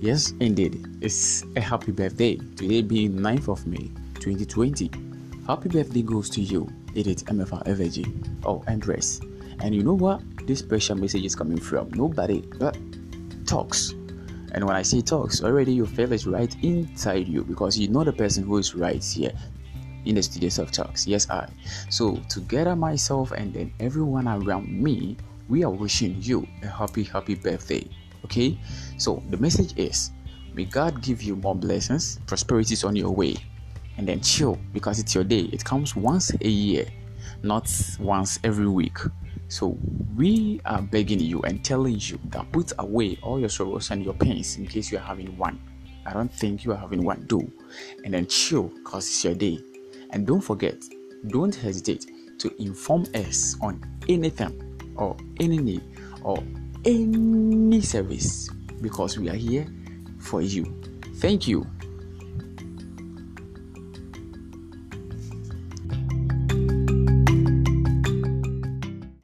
Yes, indeed. It's a happy birthday. Today being 9th of May 2020. Happy birthday goes to you, Edith MFA Evergy. Oh, Andres. And you know what? This special message is coming from nobody but Talks. And when I say Talks, already you feel it right inside you because you know the person who is right here in the studios of Talks. Yes, I. So, together, myself and then everyone around me, we are wishing you a happy, happy birthday. Okay, so the message is may God give you more blessings, prosperity is on your way, and then chill because it's your day. It comes once a year, not once every week. So we are begging you and telling you that put away all your sorrows and your pains in case you are having one. I don't think you are having one, do. And then chill because it's your day. And don't forget, don't hesitate to inform us on anything or any need or any service because we are here for you. Thank you.